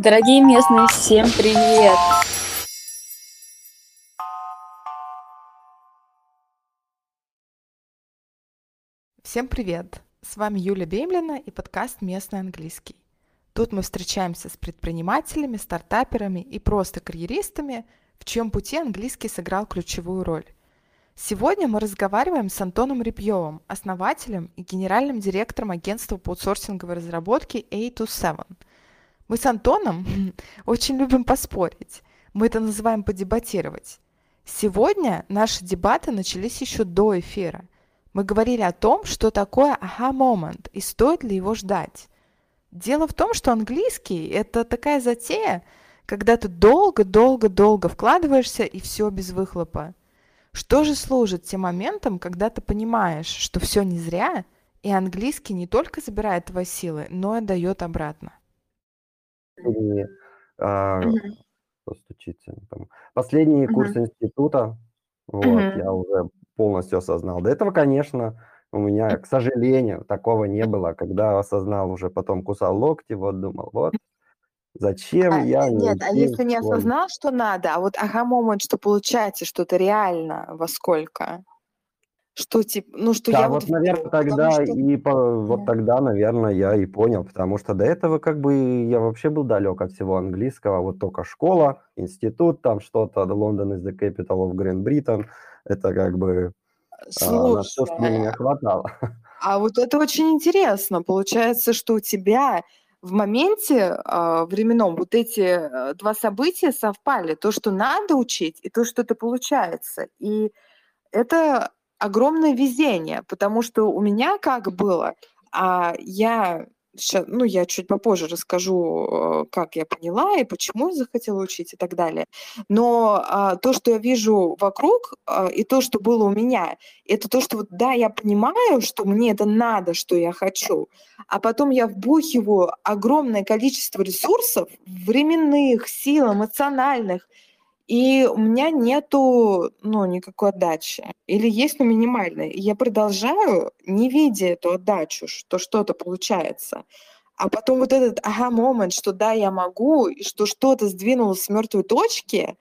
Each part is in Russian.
Дорогие местные, всем привет! Всем привет! С вами Юля Беймлина и подкаст «Местный английский». Тут мы встречаемся с предпринимателями, стартаперами и просто карьеристами, в чьем пути английский сыграл ключевую роль. Сегодня мы разговариваем с Антоном Репьевым, основателем и генеральным директором агентства по аутсорсинговой разработке A27. Мы с Антоном очень любим поспорить. Мы это называем подебатировать. Сегодня наши дебаты начались еще до эфира. Мы говорили о том, что такое ага-момент и стоит ли его ждать. Дело в том, что английский – это такая затея, когда ты долго-долго-долго вкладываешься и все без выхлопа. Что же служит тем моментом, когда ты понимаешь, что все не зря, и английский не только забирает твои силы, но и дает обратно? И, а, постучиться. Там. Последний Мгм. курс института, вот, я уже полностью осознал. До этого, конечно, у меня, к сожалению, такого не было. Когда осознал, уже потом кусал локти, вот думал, вот зачем А, я э, не нет, а если не осознал, что надо, а вот ага-момент, что получается, что это реально во сколько? Что типа, ну что Да, я вот вот, наверное, тогда что и по вот тогда, наверное, я и понял, потому что до этого как бы я вообще был далек от всего английского. Вот только школа, институт, там что-то, London is the capital of Great Britain. Это как бы, а, на всё, что меня Слушай, хватало. а вот это очень интересно. Получается, что у тебя в моменте, а, временном вот эти, э, 2 события совпали: то, что надо учить, и то, что это получается. И это огромное везение, потому что у меня как было, а, я ща ну, я чуть попозже расскажу, э, как я поняла и почему я захотела учить и так далее. Но, а, то, что я вижу вокруг, а, и то, что было у меня, это то, что вот, да, я понимаю, что мне это надо, что я хочу, а потом я вбухиваю огромное количество ресурсов временных, сил, эмоциональных, и у меня нету, ну, никакой отдачи. Или есть, но минимальной. И я продолжаю, не видя эту отдачу, что что-то получается. А потом вот этот ага-момент, что да, я могу, и что что-то сдвинулось с мертвой точки,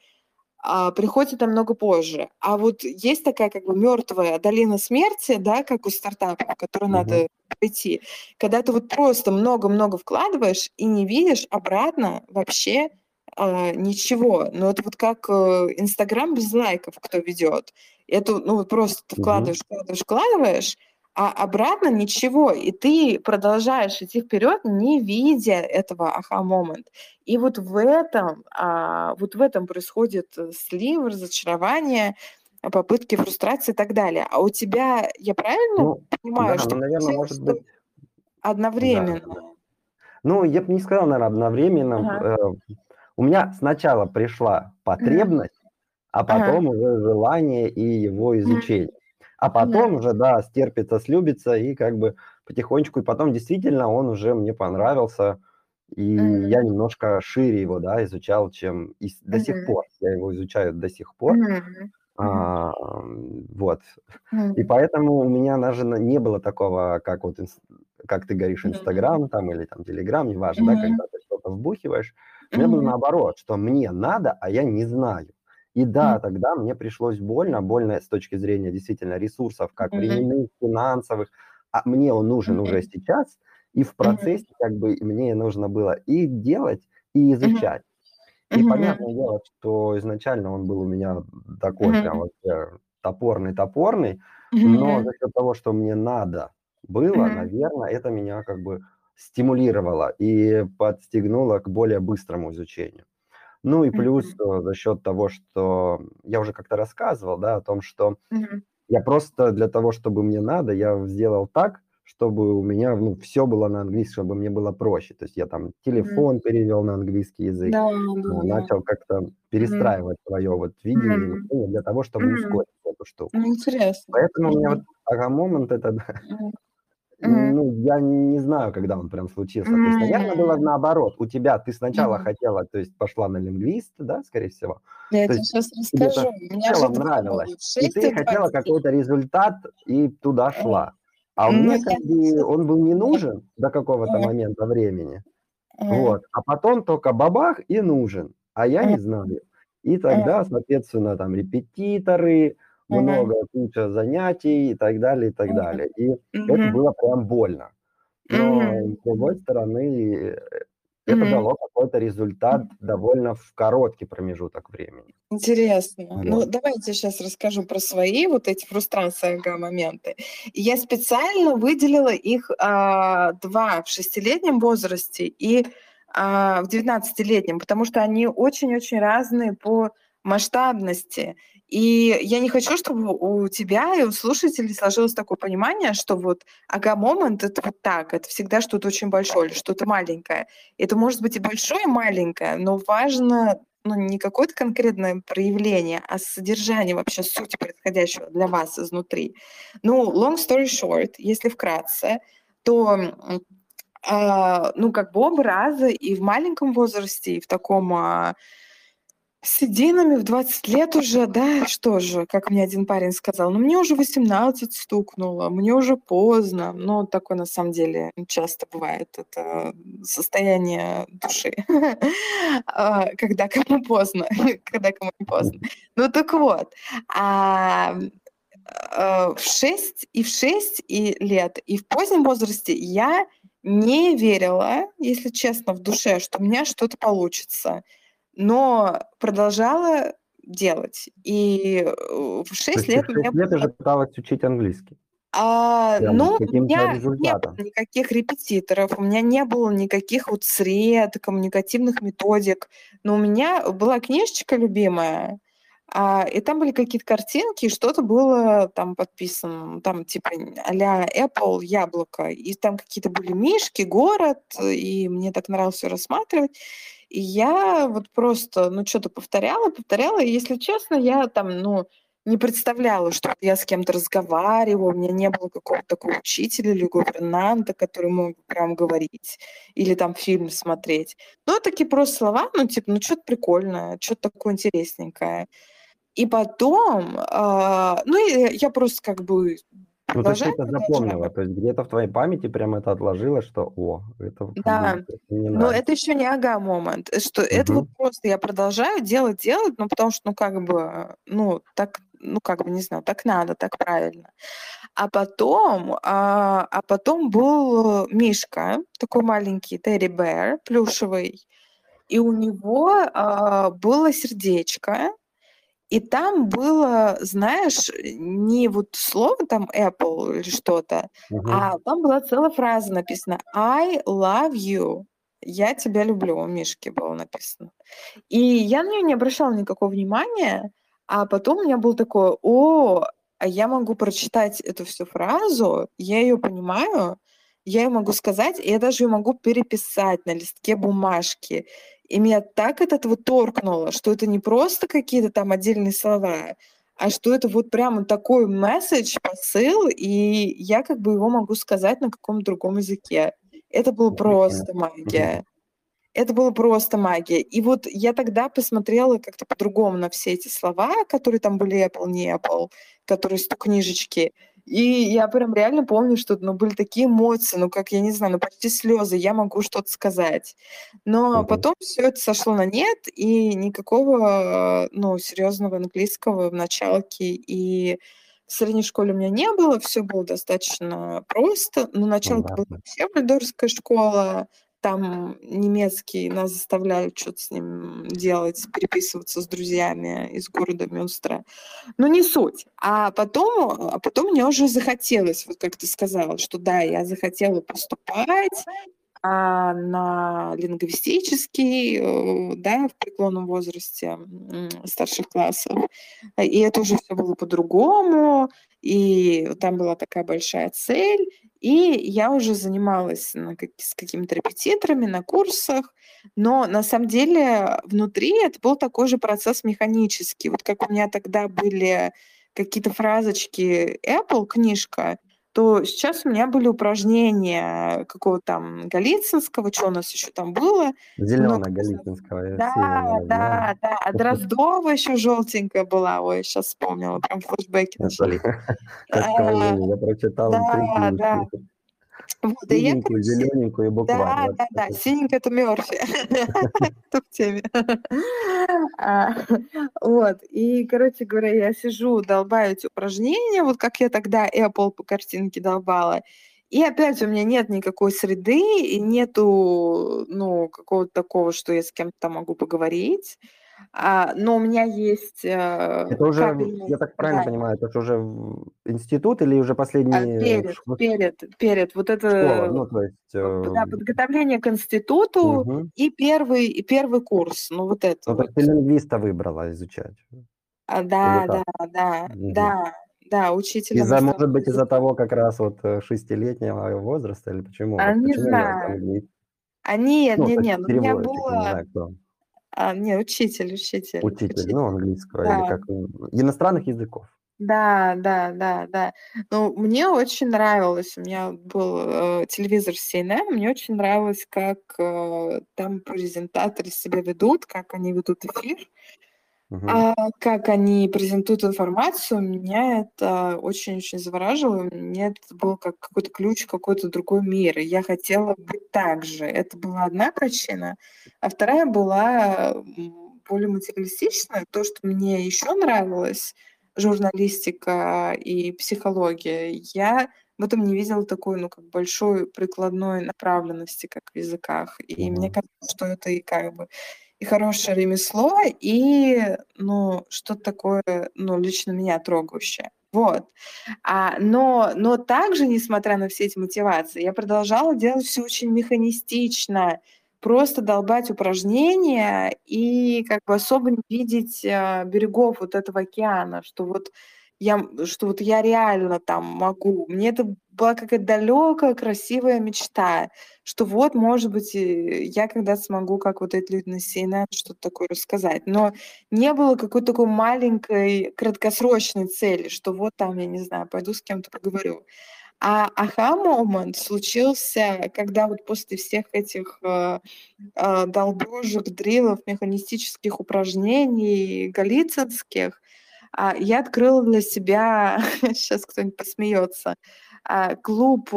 а, приходит намного позже. А вот есть такая как бы мертвая долина смерти, да, как у стартапов, которую Мгм. надо пройти, когда ты вот просто много-много вкладываешь и не видишь обратно вообще, а, ничего. Ну, это вот как, э, "Инстаграм" без лайков кто ведёт. Это, ну, вот просто ты вкладываешь, вкладываешь, вкладываешь, а обратно ничего. И ты продолжаешь идти вперёд, не видя этого ага-момент. И вот в этом, а, вот в этом происходит, э, слив, разочарование, попытки, фрустрации и так далее. А у тебя, я правильно Ну понимаю, да, что ну, наверно, получилось, может быть Да, да. одновременно? Ну, я б не сказал, наверно, одновременно. Ага. У меня сначала пришла потребность, а Ага. потом уже желание и его изучение. А Мгм. потом уже, да, стерпится, слюбится, и как бы потихонечку. И потом действительно он уже мне понравился, и я Мгм. немножко шире его, да, изучал, чем и до сих Мгм. пор. Я его изучаю до сих пор. Мгм. Ам, вот. И Мгм. поэтому у меня даже не было такого, как вот как ты говоришь. "Инстаграм" там или там "Телеграм", неважно, да, Мгм. когда ты что-то вбухиваешь. У меня было наоборот, что мне надо, а я не знаю. И да, тогда мне пришлось больно. Больно с точки зрения действительно ресурсов, как временных, финансовых. А мне он нужен уже сейчас, и в процессе как бы мне нужно было и делать, и изучать. И Мгм. понятное дело, что изначально он был у меня такой прям вообще топорный-топорный, но Мгм. за счет того, что мне надо было, Мгм. наверно, это меня как бы стимулировало и подстегнуло к более быстрому изучению. Ну и плюс, э, за счет того, что я уже как-то рассказывал, да, о том, что Мгм. я просто для того, чтобы мне надо, я сделал так, чтобы у меня, ну, всё было на английском, чтобы мне было проще. То есть я там телефон перевёл на английский язык, Да, ну, да-да. начал как-то Мгм. перестраивать своё вот видение мышление для того, чтобы Мгм. ускорить эту штуку. Ну, интересно. Поэтому у меня вот Мгм. ага-момент это, да, Мгм. ну, я не знаю, когда он прям случился. То есть, наверно, было наоборот. У тебя ты сначала Мгм. хотела, то есть пошла на лингвиста, да, скорее всего? Я То тебе это расскажу. У в меня же целом 2 нравилось, и 6 ты и 2 хотела какой-то результат и туда шла. А ну, мне как бы сейчас он был не да. нужен до какого-то Ага. момента времени. Вот. А потом только бабах и нужен, а я не знаю. И тогда, соответственно, там репетиторы, много, куча занятий и так далее, и так далее. И это было прям больно. Но, с другой стороны, э, это дало какой-то результат довольно в короткий промежуток времени. Интересно. Ну, давайте сейчас расскажу про свои вот эти фрустрации, моменты. Я специально выделила их а, два в шестилетнем возрасте и а, в девятнадцатилетнем, потому что они очень-очень разные по масштабности. И я не хочу, чтобы у тебя и у слушателей сложилось такое понимание, что вот ага-момент — это вот так, это всегда что-то очень большое или что-то маленькое. Это может быть и большое, и маленькое, но важно ну, не какое-то конкретное проявление, а содержание вообще сути происходящего для вас изнутри. Ну, long story short, если вкратце, то э, ну, как бы оба раза и в маленьком возрасте, и в таком э, с идейными в 20 лет уже, да, что же, как мне один парень сказал, ну мне уже 18 стукнуло, мне уже поздно. Но такое на самом деле часто бывает, это состояние души, а, когда кому поздно, когда кому не поздно. Ну так вот, а, а, в 6 и в 6 и лет, и в позднем возрасте я не верила, если честно, в душе, что у меня что-то получится но продолжала делать. И э, в 6 лет... В 6 лет ты же пыталась учить английский. А, ну, у меня не было никаких репетиторов, у меня не было никаких вот сред, коммуникативных методик, но у меня была книжечка любимая, а, и там были какие-то картинки, что-то было там подписано, там типа а-ля Apple, яблоко, и там какие-то были мишки, город, и мне так нравилось все рассматривать. И я вот просто, ну, что-то повторяла, повторяла. И, если честно, я там, ну, не представляла, что я с кем-то разговариваю, у меня не было какого-то такого учителя или гувернанта, который мог прям говорить, или там фильм смотреть. Ну, такие просто слова, ну, типа, ну, что-то прикольное, что-то такое интересненькое. И потом, э, ну, я просто как бы ну, то есть ты это запомнила, то есть где-то в твоей памяти прям это отложилось, что о, это Да, но это еще не ага-момент, э, что это вот просто я продолжаю делать, делать, ну, потому что, ну, как бы, ну, так, ну, как бы, не знаю, так надо, так правильно. А потом, а, а потом был Мишка, такой маленький Терри Бэр, плюшевый, и у него а, было сердечко, и там было, знаешь, не вот слово там Apple или что-то, угу. а там была целая фраза написана I love you. Я тебя люблю, у Мишки было написано. И я на нее не обращала никакого внимания, а потом у меня был такой, о, а я могу прочитать эту всю фразу, я ее понимаю, я ее могу сказать, и я даже ее могу переписать на листке бумажки. И меня так это вот торкнуло, что это не просто какие-то там отдельные слова, а что это вот прямо такой месседж, посыл, и я как бы его могу сказать на каком-то другом языке. Это было просто магия. Это было просто магия. И вот я тогда посмотрела как-то по-другому на все эти слова, которые там были Apple, не Apple, которые с книжечки. И я прям реально помню, что ну, были такие эмоции, ну, как, я не знаю, ну, почти слезы, я могу что-то сказать. Но mm-hmm. потом все это сошло на нет, и никакого, ну, серьезного английского в началке и в средней школе у меня не было, все было достаточно просто. Но началка mm-hmm. была Севальдорская школа, там немецкий, нас заставляли что-то с ним делать, переписываться с друзьями из города Мюнстера. Но не суть. А потом, а потом мне уже захотелось, вот как ты сказала, что да, я захотела поступать, а на лингвистический, э, да, в преклонном возрасте старших классов. И это уже все было по-другому, и там была такая большая цель, и я уже занималась на, с какими-то репетиторами на курсах, но на самом деле внутри это был такой же процесс механический. Вот как у меня тогда были какие-то фразочки Apple книжка, то сейчас у меня были упражнения какого-то там Голицынского, что у нас еще там было. Зеленая Голицынского. Да, да, да, да. А Дроздова еще желтенькая была. Ой, сейчас вспомнила, прям флешбеки начали. Я прочитал Да, да. Вот, и я, Синенькую, зелененькую букварь. да, Вот да, да, это. синенькая это Мёрфи. Кто в теме? А, Вот, и, короче говоря, я сижу, долбаю эти упражнения, вот как я тогда Apple по картинке долбала. И опять у меня нет никакой среды, и нету, ну, какого-то такого, что я с кем-то могу поговорить. А, но у меня есть э, Это уже, кабельные я так правильно задания. понимаю, это же уже институт или уже А, последний перед, перед, перед. Вот школа? это Ну, то есть... э, э, да, подготовление к институту мгм. и первый, и первый курс. Ну, вот это Ну, то вот. есть ты лингвиста выбрала изучать? А, да, да, да, Мгм. да, да, учителем Из-за, может быть, из-за того как раз вот э, шестилетнего возраста или почему? А, Вот не почему знаю. английский? А, нет, Ну, нет, то есть нет, у меня я не было... знаю кто. А, не, учитель, учитель, Учитель, учитель. ну, английского или Да, как... м, Иностранных языков. да, да, да, да. Ну, мне очень нравилось. У меня был э, телевизор CNN, мне очень нравилось, как э, там презентаторы себя ведут, как они ведут эфир. Мгм. А как они презентуют информацию, меня это очень-очень завораживало. Мне это был как какой-то ключ в какой-то другой мир. И я хотела быть так же. Это была одна причина. А вторая была более материалистичная. То, что мне еще нравилось, журналистика и психология, я в этом не видела такой, ну, как большой прикладной направленности, как в языках. И мне Мгм. кажется, что это и как бы и хорошее ремесло, и, ну, что-то такое, ну, лично меня трогающее. Вот. А, но, но также, несмотря на все эти мотивации, я продолжала делать все очень механистично, просто долбать упражнения и как бы особо не видеть а, берегов вот этого океана, что вот я, что вот я реально там могу. Мне это была какая-то далекая, красивая мечта, что вот, может быть, я когда-то смогу, как вот эти люди на CNN, что-то такое рассказать. Но не было какой-то такой маленькой краткосрочной цели, что вот там, я не знаю, пойду с кем-то поговорю. А аха-момент случился, когда вот после всех этих э, э, долбежек, дрилов, механистических упражнений, галицинских, я открыла для себя, сейчас кто-нибудь посмеется, а, клуб,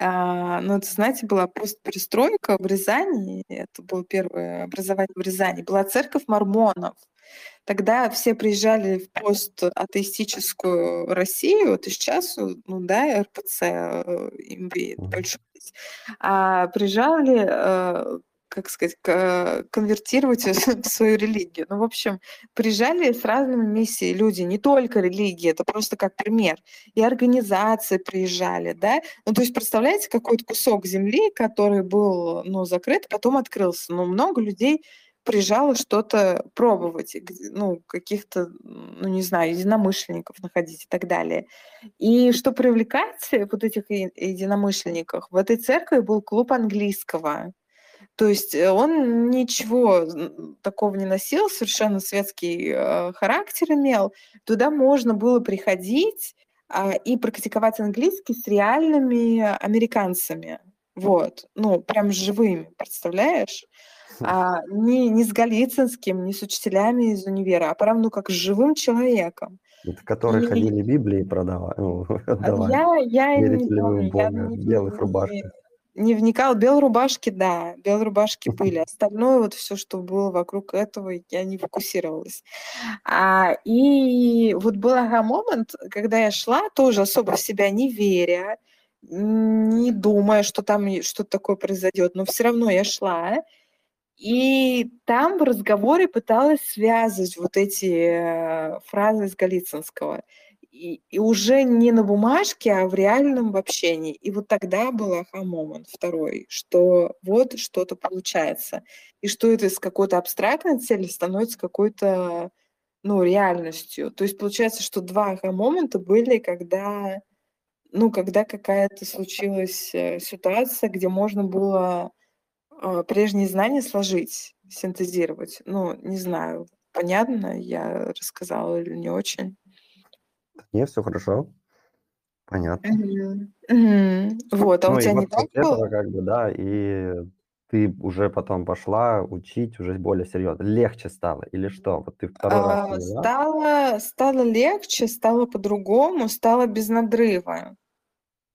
а, ну, это, знаете, была просто перестройка в Рязани, это было первое образование в Рязани, была церковь мормонов. Тогда все приезжали в постатеистическую Россию, вот и сейчас, э, ну да, РПЦ э, имеет власть, а приезжали, э, как сказать, ка- конвертировать в свою религию. Ну, в общем, приезжали с разными миссиями люди, не только религии, это просто как пример. И организации приезжали, да. Ну, то есть, представляете, какой-то кусок земли, который был, ну, закрыт, потом открылся. Но много людей приезжало что-то пробовать, ну, каких-то, ну, не знаю, единомышленников находить и так далее. И что привлекает вот этих единомышленников, в этой церкви был клуб английского. То есть э, он ничего такого не носил, совершенно светский э, характер имел. Туда можно было приходить а, и практиковать английский с реальными американцами. Вот, ну, прям живыми, представляешь? А, не, не с Голицынским, не с учителями из универа, а прям, ну, как с живым человеком. Это которые И ходили Библии продавать, ну, отдавать. я, я не помню, я не, белых рубашках? Не вникала. Белые рубашки, да, белые рубашки были. Остальное вот все, что было вокруг этого, я не фокусировалась. А, и вот был ага момент, когда я шла, тоже особо в себя не веря, не думая, что там что-то такое произойдет, но все равно я шла. И там в разговоре пыталась связывать вот эти э, фразы из Голицынского. И, уже не на бумажке, а в реальном в общении. И вот тогда был аха-момент второй, что вот что-то получается. И что это из какой-то абстрактной цели становится какой-то, ну, реальностью. То есть получается, что два аха-момента были, когда, ну, когда какая-то случилась э, ситуация, где можно было а, прежние знания сложить, синтезировать. Ну, не знаю, понятно я рассказала или не очень. Не, все хорошо, понятно. Мгм. Вот, а у Ну и тебя не вот так после этого было? как бы, да, и ты уже потом пошла учить уже более серьезно. Легче стало или что? Вот ты второй раз А, поняла? стало, стало легче, стало по-другому, стало без надрыва.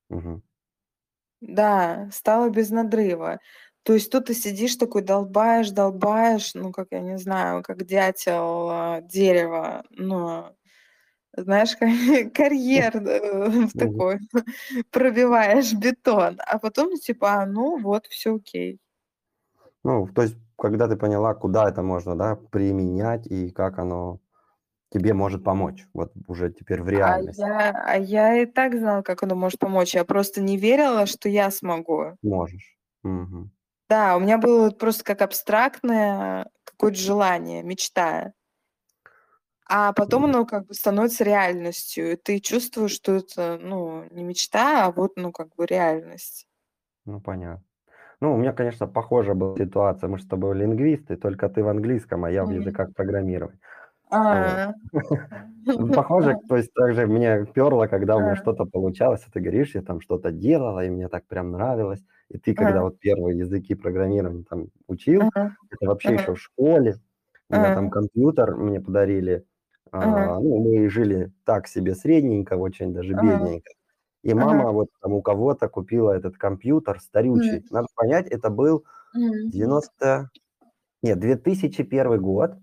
Мгм. Да, стало без надрыва. То есть тут ты сидишь такой, долбаешь, долбаешь, ну, как, я не знаю, как дятел а, дерево, ну, знаешь, карьер э, такой, пробиваешь бетон, а потом типа, а, ну вот, все окей. Ну, то есть, когда ты поняла, куда это можно, да, применять и как оно тебе может помочь, вот уже теперь в А реальности. я, а я и так знала, как оно может помочь. Я просто не верила, что я смогу. Можешь. Мгм. Да, у меня было просто как абстрактное какое-то желание, мечта. А потом оно как бы становится реальностью, и ты чувствуешь, что это, ну, не мечта, а вот, ну, как бы реальность. Ну, понятно. Ну, у меня, конечно, похожая была ситуация. Мы же с тобой лингвисты, только ты в английском, а я в языках программирования. А. Похоже, то есть также мне перло, когда у меня А. что-то получалось, а ты говоришь, я там что-то делала, и мне так прям нравилось. И ты, когда Ага. вот первые языки программирования там учил, это вообще еще в школе, у меня там Ага. компьютер мне подарили, Ага. а, ну, мы жили так себе средненько, очень даже Ага. бедненько. И Ага. мама вот там у кого-то купила этот компьютер старючий. Надо понять, это был Мгм. 90 нет, 2001 год.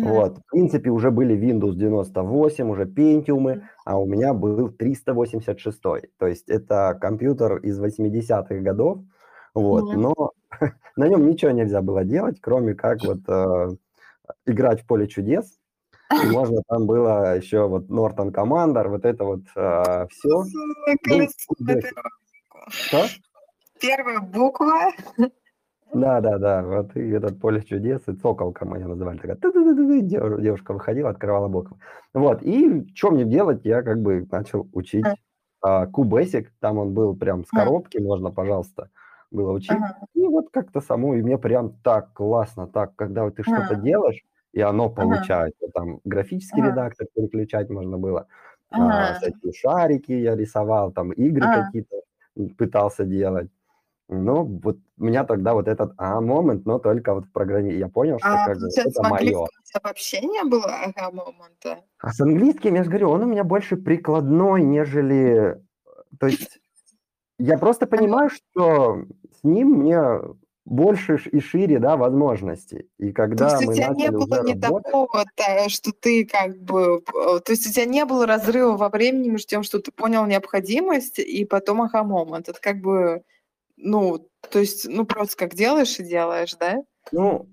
Вот. В принципе, уже были Windows 98, уже Pentium, а у меня был 386. То есть это компьютер из 80-х годов. Вот. Но на нем ничего нельзя было делать, кроме как вот э, играть в поле чудес. И можно там было еще вот Norton Commander, вот это вот э, все. Кубик. первая буква. Что? Первая буква. Да, да, да, вот и этот поле чудес, и цоколка моя называли, такая, девушка выходила, открывала боком. Вот, и что мне делать, я как бы начал учить а, QBasic, там он был прям с коробки, можно, пожалуйста, было учить. Ага. И вот как-то само, и мне прям так классно, так, когда вот ты что-то делаешь, и оно Ага. получается, там графический Ага. редактор переключать можно было, а, Ага. всякие шарики я рисовал, там игры Ага. какие-то пытался делать. Ну, вот у меня тогда вот этот а момент, но только вот в программе. Я понял, что А как бы это мое. вообще не было ага момента? А с английским, я же говорю, он у меня больше прикладной, нежели... То есть я просто Ага. понимаю, что с ним мне больше и шире, да, возможностей. И То когда есть у мы тебя не было не работать, такого, та- что ты как бы... п- То есть у тебя не было разрыва во времени между тем, что ты понял необходимость, и потом ага момент. Это как бы, ну, то есть, ну, просто как делаешь и делаешь, да? ну,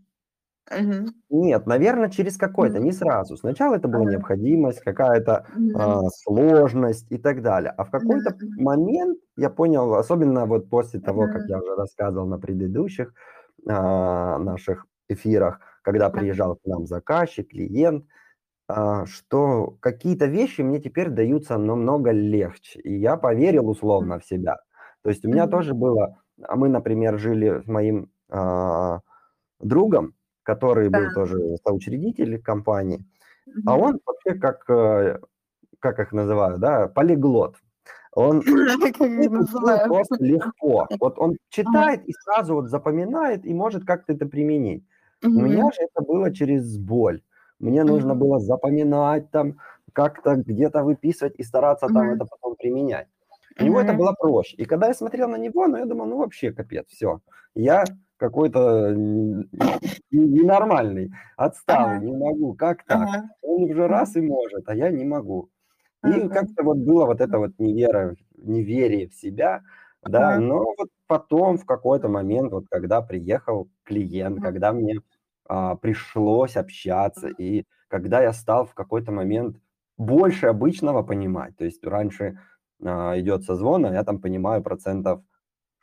Мгм. нет, наверное, через какой-то, Мгм. не сразу. Сначала это была необходимость, какая-то Мгм. а, сложность и так далее. А в какой-то Мгм. момент я понял, особенно вот после того, как Мгм. я уже рассказывал на предыдущих а, наших эфирах, когда приезжал к нам заказчик, клиент, а, что какие-то вещи мне теперь даются намного легче. И я поверил условно в себя. То есть у меня тоже было, а мы, например, жили с моим а, другом, который Да. был тоже соучредитель компании, а Мгм. он вообще как, э, как их называют, да, полиглот. Он просто легко. Вот он читает и сразу вот запоминает и может как-то это применить. У меня же это было через боль. Мне нужно было запоминать там, как-то где-то выписывать и стараться там это потом применять. У него это было проще. И когда я смотрел на него, ну, я думал, ну, вообще капец, все. Я какой-то н- ненормальный, отсталый, Ага. не могу. Как так? Ага. Он уже раз и может, а я не могу. И Ага. как-то вот было вот это вот невера, неверие в себя, да. Ага. Но вот потом в какой-то момент, вот когда приехал клиент, Мгм. когда мне а, пришлось общаться, и когда я стал в какой-то момент больше обычного понимать, то есть раньше а, идет созвон, а я там понимаю процентов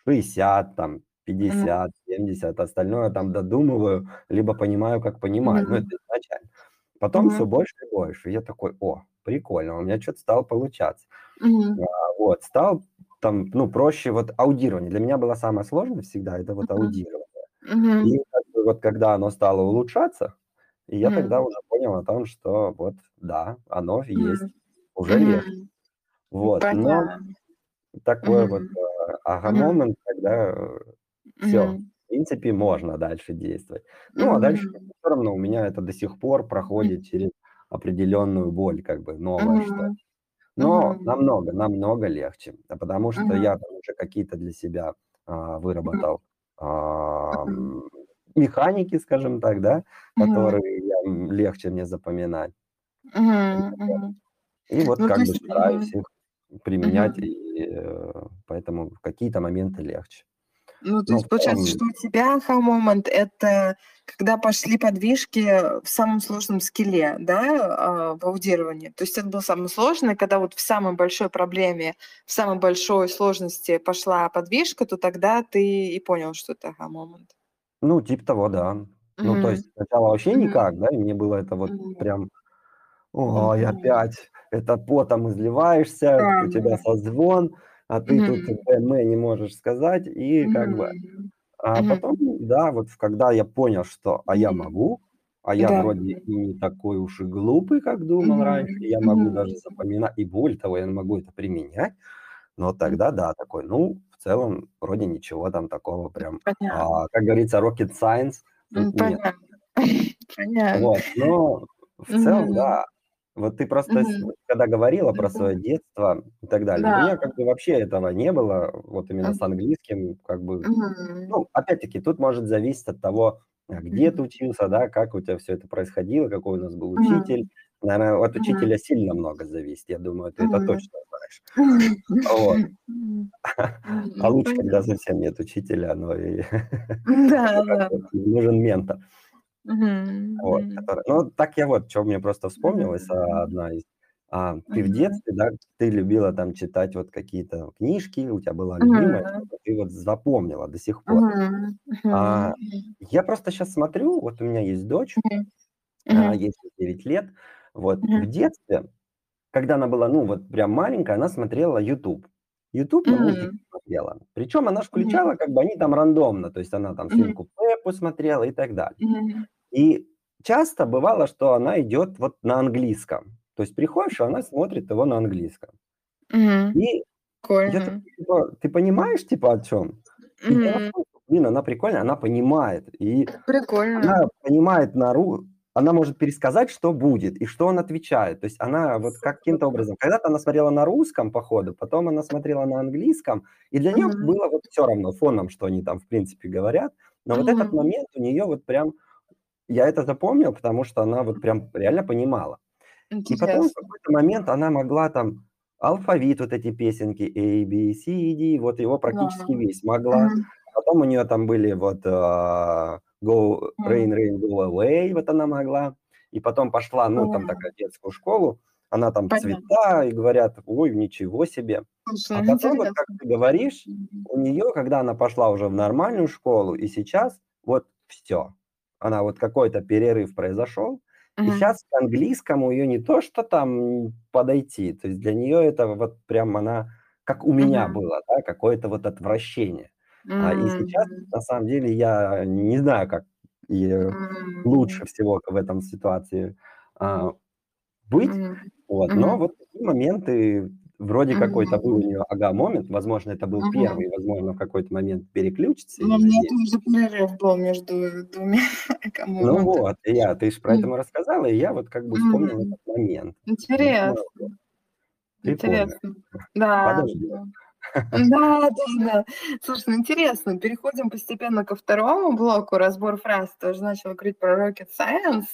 60, там. 50, 70, остальное там додумываю, либо понимаю, как понимаю, ну, это изначально. Потом все больше и больше. И я такой, о, прикольно, у меня что-то стало получаться. А, Вот, стал там, ну, проще вот аудирование. Для меня было самое сложное всегда, это вот аудирование. И как бы вот когда оно стало улучшаться, и я тогда уже понял о том, что вот, да, оно есть, уже легче. Вот, но такой вот э, ага момент, когда все, в Мгм. принципе, можно дальше действовать. Ну, а дальше все равно у меня это до сих пор проходит через определенную боль, как бы новое что-то. Мгм. Но Мгм. намного, намного легче, а потому что Мгм. я там уже какие-то для себя, а, выработал, ам, механики, скажем так, да, Мгм. которые я, легче мне запоминать. Мгм. И вот Ну, как бы есть стараюсь их применять, Мгм. и, э, поэтому в какие-то моменты легче. Ну, то Но есть получается, что у тебя aha-момент- это когда пошли подвижки в самом сложном скилле, да, а, в аудировании? То есть это было самое сложное, когда вот в самой большой проблеме, в самой большой сложности пошла подвижка, то тогда ты и понял, что это aha-момент. Ну, типа того, да. Ну, то есть сначала вообще Мгм. никак, да, и мне было это вот Мгм. прям: "Ой, Мгм. опять это потом изливаешься, у тебя Ага. созвон, а ты тут Мгм. бэ-мэ не можешь сказать". И как бы а потом, Мгм. да, вот когда я понял, что, а я могу, а я Да, вроде и не такой уж и глупый, как думал раньше, Мгм. я могу даже Мгм. запоминать, и более того, я могу это применять, но тогда да, такой, ну, в целом вроде ничего там такого прям, а, как говорится, rocket science тут нет. понятно. Понятно. Вот, но в целом, да. Вот ты просто Мгм. когда говорила про своё детство и так далее, у Да. меня как бы вообще этого не было, вот именно с английским, как бы. Мгм. Ну, опять-таки, тут может зависеть от того, а, где ты Мгм. учился, да, как у тебя всё это происходило, какой у нас был учитель. Мгм. Наверно, от учителя сильно много зависит, я думаю, ты это Мгм. точно знаешь. Вот. А Мгм. лучше, когда совсем нет учителя, но и нужен ментор. Мгм. Вот, который ну, так я вот, чё мне просто вспомнилось, Мгм. одна из а, ты в Мгм. детстве, да, ты любила там читать вот какие-то книжки, у тя была любимая, что-то ты вот запомнила до сих пор. Мгм. А, я просто щас смотрю, вот у меня есть дочь, Мгм. а, ей сейчас 9 лет. Вот в Мгм. детстве, когда она была, ну, вот прям маленькая, она смотрела "Ютуб". "Ютуб", ну, мультики смотрела. Причём она ж Мгм. включала, как бы они там рандомно, то есть она там. "Свинку Пеппу" смотрела и так далее. Мгм. И часто бывало, что она идёт вот на английском. То есть приходишь, а она смотрит его на английском. Мгм. И я Прикольно. такой типа: "Ты понимаешь, типа, о чём?" И в Мгм. том, что, блин, она прикольная, она понимает. И Прикольно. она понимает на ру она может пересказать, что будет и что он отвечает. То есть она вот каким-то образом когда-то она смотрела на русском по ходу, потом она смотрела на английском, и для неё Мгм. было вот всё равно фоном, что они там в принципе говорят. Но вот этот момент у неё вот прям я это запомнил, потому что она вот прям реально понимала. И потом в Интересно. какой-то момент она могла там алфавит, вот эти песенки A, B, C, D, вот его практически весь могла. Мгм. Потом у неё там были вот, а, Go. Rain, Rain, Go Away, вот она могла. И потом пошла, ну, там такая детскую школу, она там Понятно. цвета, и говорят: "Ой, ничего себе". А Слушай, потом, вот как ты говоришь, у неё, когда она пошла уже в нормальную школу, и сейчас вот всё. Она вот какой-то перерыв произошёл, и Мгм. щас к английскому её не то что там подойти, то есть для неё это вот прям она, как у меня Мгм. было, да, какое-то вот отвращение. А, и сейчас на самом деле я не знаю, как и лучше М. всего в этом ситуации, а, быть. Мгм. Вот, но Мгм. вот такие моменты, вроде какой-то был у неё ага-момент, возможно, это был Мгм. 1, возможно, в какой-то момент переключится, Ну, я у меня тоже перерыв был между 2 Ну ага-моментами. вот, я ты ж про это М. м рассказала, и я вот как бы вспомнил Мгм. этот момент. Думаю: Интересно. вот, прикольно. Интересно. Да. Подождёт. Да, да, да. Слушай, ну интересно, переходим постепенно ко 2 блоку. Разбор фраз. Ты уже начала говорить про rocket science.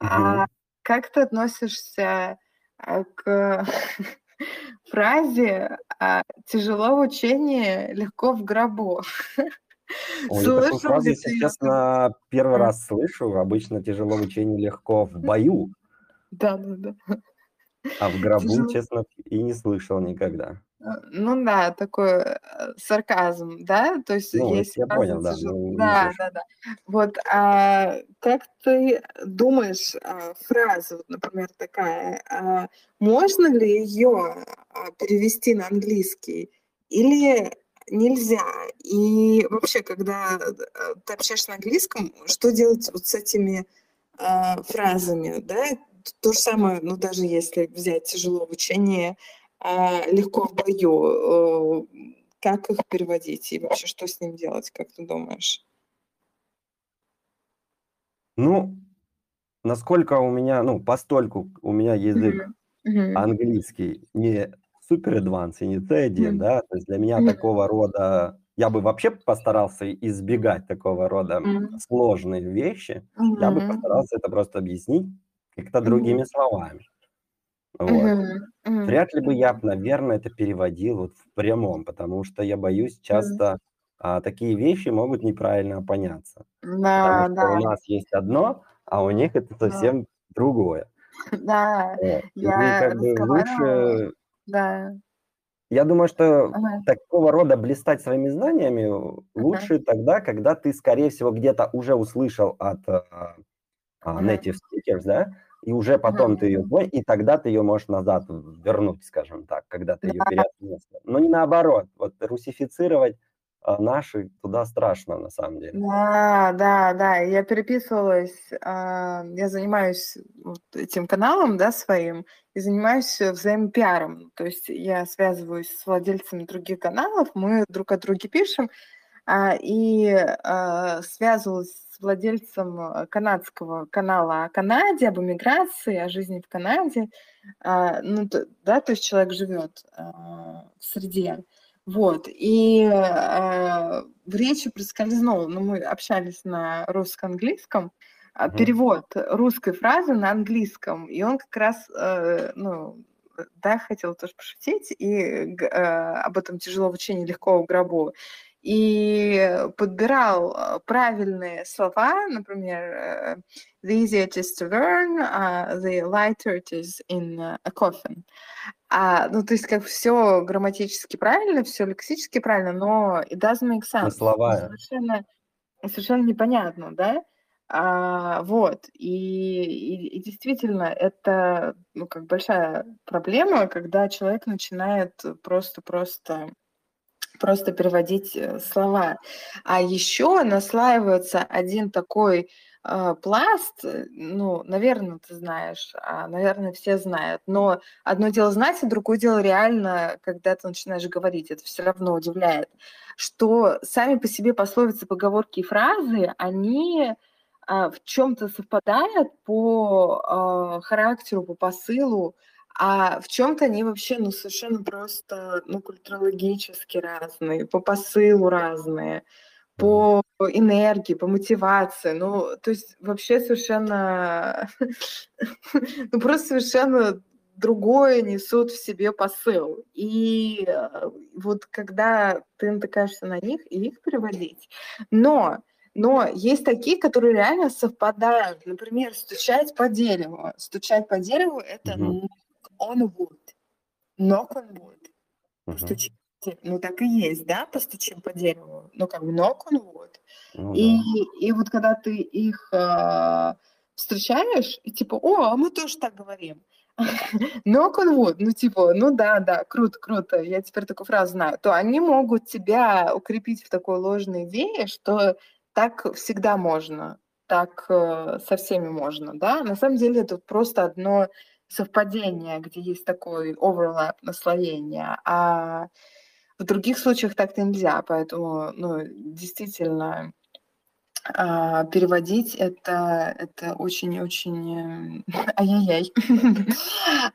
А как ты относишься, а, к фразе, а, "тяжело в учении, легко в гробу"? Ой, такую Слышал фразу, ли если честно, 1 А. раз слышу. Обычно тяжело в учении, легко в бою. Да-да-да. А в гробу, честно, и не слышал никогда. Ну да, такой, э, сарказм, да? То есть Ну, есть я понял, да, ну, то, что Да-да-да. Вот, а как ты думаешь, а, фраза, вот, например, такая, а, можно ли её, а, перевести на английский или нельзя? И вообще, когда, э, ты общаешься на английском, что делать вот с этими, а, фразами, да? То же самое, ну, даже если взять "тяжело в учении, легко в бою", э, как их переводить и вообще что с ним делать, как ты думаешь? Ну, насколько у меня, ну, постольку у меня язык. Мгм. английский не супер advanced и не C1, Мгм. да, то есть для меня Мгм. такого рода я бы вообще постарался избегать такого рода Мгм. сложные вещи. Я бы постарался это просто объяснить как-то Мгм. другими словами. Вот. Мгм. Вряд ли бы я, наверное, это переводил вот в прямом, потому что я боюсь, часто а, такие вещи могут неправильно поняться. Потому Да, что да, у нас есть одно, а у них это да. совсем другое. Да, Вот. Я как бы лучше Да. я думаю, что Ага. такого рода блистать своими знаниями Ага. лучше тогда, когда ты, скорее всего, где-то уже услышал от, а, а, Ага. native speakers, да, и уже потом ты ее и тогда ты ее можешь назад вернуть, скажем так, когда ты ее Да. переосмыслил. Но не наоборот. Вот русифицировать, а, наши туда страшно на самом деле. Да, да, да. Я переписывалась, а, я занимаюсь этим каналом, да, своим, и занимаюсь взаимопиаром. То есть я связываюсь с владельцами других каналов, мы друг о друге пишем, а, и а, связывалась владельцем э, канадского канала о Канаде, об эмиграции, о жизни в Канаде. А, ну, да, то есть человек живет а, в среде. Вот, и в речи проскользнул, ну, мы общались на русско-английском, а, перевод русской фразы на английском, и он как раз, э, ну, да, хотел тоже пошутить, и э, об этом тяжело в учении, легко в гробу, и подбирал э, правильные слова, например, э, the easier it is to learn, uh, the lighter it is in a coffin. А, ну, то есть как все грамматически правильно, все лексически правильно, но it doesn't make Но sense. слова Совершенно, совершенно непонятно, да? А, вот, и, и, и действительно, это ну, как большая проблема, когда человек начинает просто-просто просто переводить э, слова. А еще наслаивается один такой э, пласт, э, ну, наверное, ты знаешь, а, наверное, все знают, но одно дело знать, а другое дело реально, когда ты начинаешь говорить, это все равно удивляет, что сами по себе пословицы, поговорки и фразы, они а, в чем-то совпадают по а, характеру, по посылу, а в чем-то они вообще, ну, совершенно просто, ну, культурологически разные, по посылу разные, по энергии, по мотивации. Ну, то есть вообще совершенно, ну, просто совершенно другое несут в себе посыл. И э, вот когда ты натыкаешься на них, и их переводить. Но, но есть такие, которые реально совпадают. Например, стучать по дереву. Стучать по дереву — это. On wood. Knock on wood. Постучим дереву. Ну, так и есть, да, постучим по дереву. Ну, как бы knock on wood. Ну И, да. и вот когда ты их а, встречаешь, и типа, о, а мы тоже так говорим. Knock on wood, ну типа, ну да, да, круто, круто, я теперь такую фразу знаю, то они могут тебя укрепить в такой ложной идее, что так всегда можно, так э, со всеми можно, да. На самом деле это просто одно совпадение, где есть такой overlap, наслоение, а в других случаях так-то нельзя, поэтому, ну, действительно, а, переводить это это очень-очень, ай-яй-яй.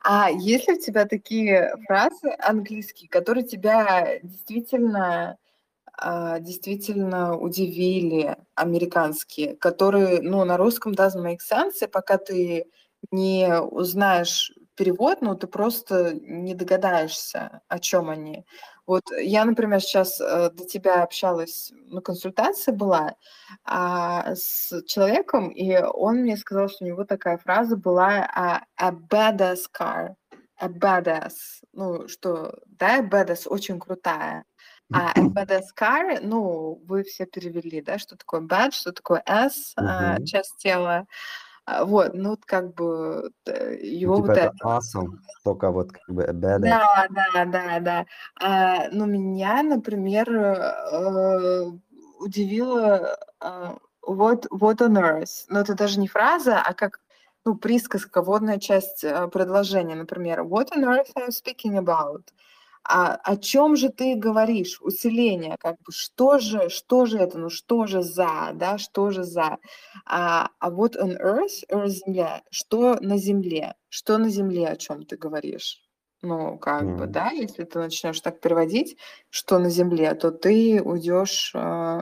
А есть ли у тебя такие фразы английские, которые тебя действительно, а, действительно удивили, американские, которые, ну, на русском doesn't make sense, и пока ты не узнаешь перевод, ну, ты просто не догадаешься, о чем они. Вот я, например, сейчас э, до тебя общалась, ну, консультация была а, с человеком, и он мне сказал, что у него такая фраза была а, a badass car, a badass, ну, что, да, badass очень крутая, а badass car, ну, вы все перевели, да, что такое bad, что такое s, а, Мгм. часть тела, А, вот, ну, как бы т- Ну, его типа вот это awesome, только вот как бы badass. Да, да, да, да. А, ну, меня, например, э, удивило э, what, what on earth. Но это даже не фраза, а как ну, присказка, водная часть э, предложения. Например, what on earth are you speaking about? А о чем же ты говоришь? Усиление, как бы, что же, что же это, ну что же за, да, что же за? А, а вот on earth, earth земля, что на земле? Что на земле, о чем ты говоришь? Ну, как mm. бы, да, если ты начнешь так переводить, что на земле, то ты уйдешь э,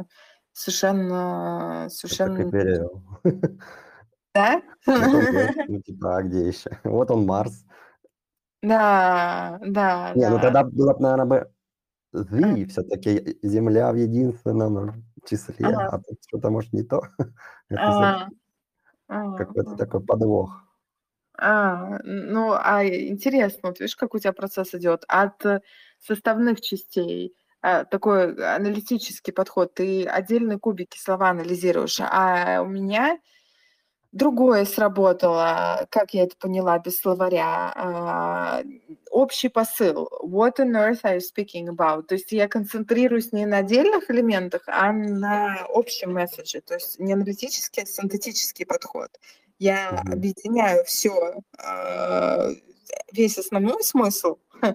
совершенно, совершенно. Да? Ну, типа, а где еще? Вот он Марс. Да, да, Не, ну да. тогда было бы, наверное, бы the все-таки Земля в единственном числе, Ага. а тут что-то, может, не то. Это Ага. какой-то Ага. такой подвох. А, ну, а интересно, вот видишь, как у тебя процесс идет от э, составных частей, а, такой аналитический подход, ты отдельные кубики слова анализируешь, а у меня другое сработало, как я это поняла без словаря, а, общий посыл. What on earth are you speaking about? То есть я концентрируюсь не на отдельных элементах, а на общем месседже, то есть не аналитический, а синтетический подход. Я Мгм. объединяю все, весь основной смысл э,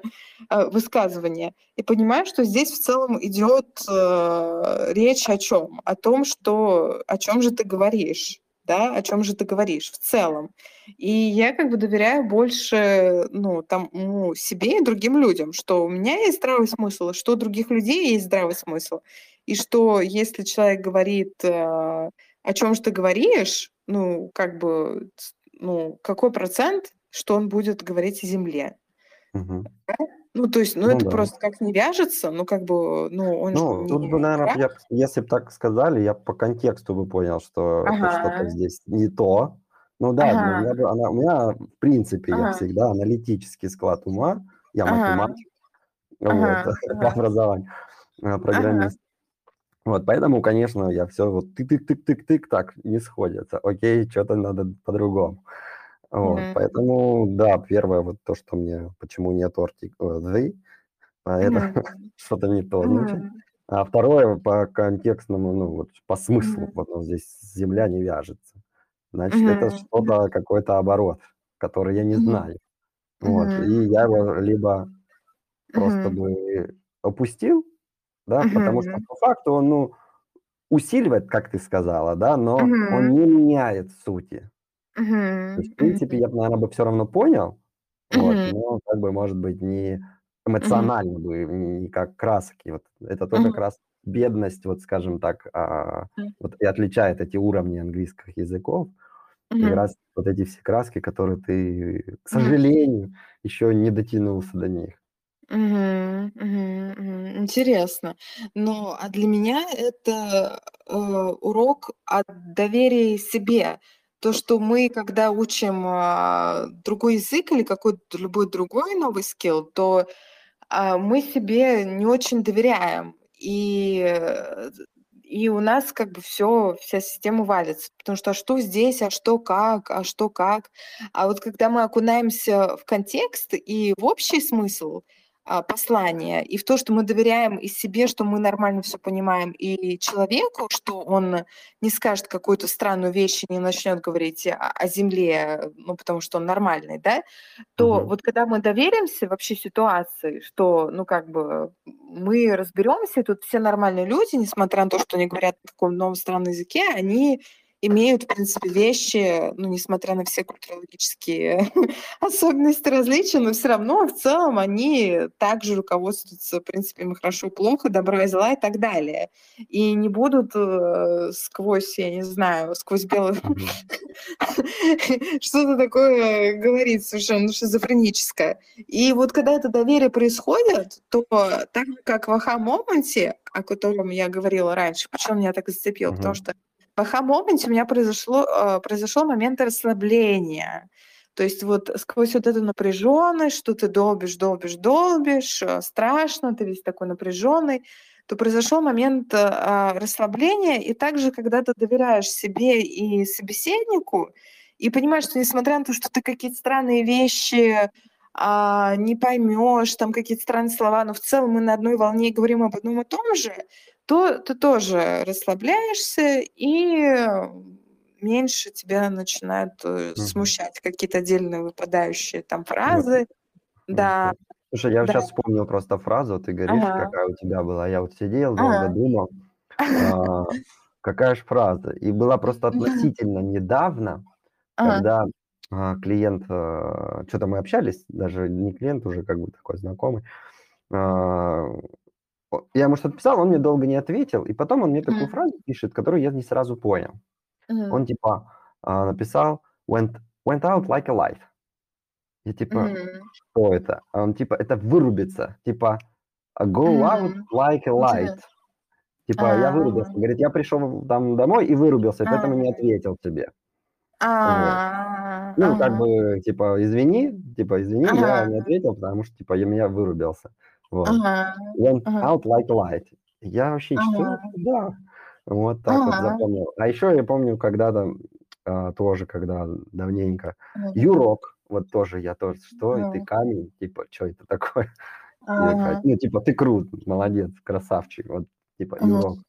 высказывания и понимаю, что здесь в целом идет э, речь о чем? О том, что о чем же ты говоришь, да, о чем же ты говоришь в целом. И я как бы доверяю больше, ну, там, ну, себе и другим людям, что у меня есть здравый смысл, что у других людей есть здравый смысл. И что если человек говорит, э, о чем же ты говоришь, ну, как бы, ну, какой процент, что он будет говорить о земле. Мгм. Ну, то есть, ну, Ну это да. просто как не вяжется, ну, как бы, ну, он Ну, тут бы, наверное, я, если бы так сказали, я по контексту бы понял, что Ага. что-то здесь не то. Ну да, ну, у Ага. меня, бы- она, у меня, в принципе, я Ага. всегда аналитический склад ума, я Ага. математик, вот, Ага. по Ага. образованию, э, Ага. программист. Вот, поэтому, конечно, я все вот тык-тык-тык-тык-тык, так, не сходится. Окей, что-то надо по-другому. Вот, Мгм. поэтому, да, первое, вот то, что мне, почему нет ортик, э, the, а это Мгм. что-то не то. Мгм. А второе, по контекстному, ну, вот по смыслу, Мгм. вот ну, здесь земля не вяжется. Значит, это Мгм. что-то, какой-то оборот, который я не Мгм. знаю. Вот, Мгм. и я его либо просто Мгм. бы опустил, да, потому что по факту он, ну, усиливает, как ты сказала, да, но он Мгм. не меняет сути. То Мгм. есть, в принципе, Мгм. я бы, наверное, бы все равно понял, вот, Мгм. но как бы, может быть, не Мгм. эмоционально бы, не как краски. Вот это то как Мгм. раз бедность, вот скажем так, а, М. вот и отличает эти уровни английских языков. Как Мгм. раз вот эти все краски, которые ты, к Мгм. сожалению, еще не дотянулся до них. Мгм. Мгм. Мгм. Интересно. Ну, а для меня это, э, урок от доверия себе. То, что мы, когда учим, а, другой язык или какой-то любой другой новый скилл, то, а, мы себе не очень доверяем. И, э, и у нас как бы все, вся система валится. Потому что: а что здесь, а что как, а что как? А вот когда мы окунаемся в контекст и в общий смысл, послание, и в то, что мы доверяем и себе, что мы нормально все понимаем, и человеку, что он не скажет какую-то странную вещь и не начнет говорить о о земле, ну, потому что он нормальный, да, то Мгм. вот когда мы доверимся вообще ситуации, что, ну, как бы мы разберемся, тут все нормальные люди, несмотря на то, что они говорят на каком новом странном языке, они имеют, в принципе, вещи, ну, несмотря на все культурологические особенности различия, но все равно в целом они также руководствуются принципами хорошо и плохо, добра и зла и так далее. И не будут э, сквозь, я не знаю, сквозь Мгм. что-то такое говорит совершенно шизофреническое. И вот когда это доверие происходит, то так же, как в аха-моменте, о котором я говорила раньше, почему меня так зацепило, потому что в аха-моменте у меня произошло, э, произошел момент расслабления. То есть вот сквозь вот эту напряженность, что ты долбишь, долбишь, долбишь, э, страшно, ты весь такой напряженный, то произошел момент э, а, расслабления, и также, когда ты доверяешь себе и собеседнику, и понимаешь, что несмотря на то, что ты какие-то странные вещи а, не поймешь, там какие-то странные слова, но в целом мы на одной волне говорим об одном и том же, то ты тоже расслабляешься, и э, меньше тебя начинают э, Мгм. смущать какие-то отдельные выпадающие там фразы. Да, Мгм. Слушай, я Да. сейчас вспомнил просто фразу, ты говоришь, Ага. какая у тебя была. Я вот сидел, долго Ага. думал, а, какая ж фраза. И была просто относительно недавно, Ага. когда а, клиент, что-то мы общались, даже не клиент уже, как бы такой знакомый. Я ему что-то писал, он мне долго не ответил, и потом он мне такую Мгм. фразу пишет, которую я не сразу понял. Мгм. Он типа а, написал went, went out like a light. Я типа, Мгм. что это? А он типа, это вырубиться. Типа, а go out Мгм. like a light. Интересно. Типа, я вырубился. Говорит, я пришел там домой и вырубился, поэтому не ответил тебе. А, Ну, как бы, типа, извини, типа, извини, я не ответил, потому что, типа, я меня вырубился. Вот. Ага. Went Ага. out like a light. Я вообще, что Ага. это? Да. Вот так вот Ага. запомнил. А еще я помню, когда-то, а, тоже, когда давненько, Мгм. Юрок, вот тоже, я тоже, что, и ты Ага. камень, типа, что это такое? Ага. ну, типа, ты крут, молодец, красавчик, вот, типа, Мгм. Юрок.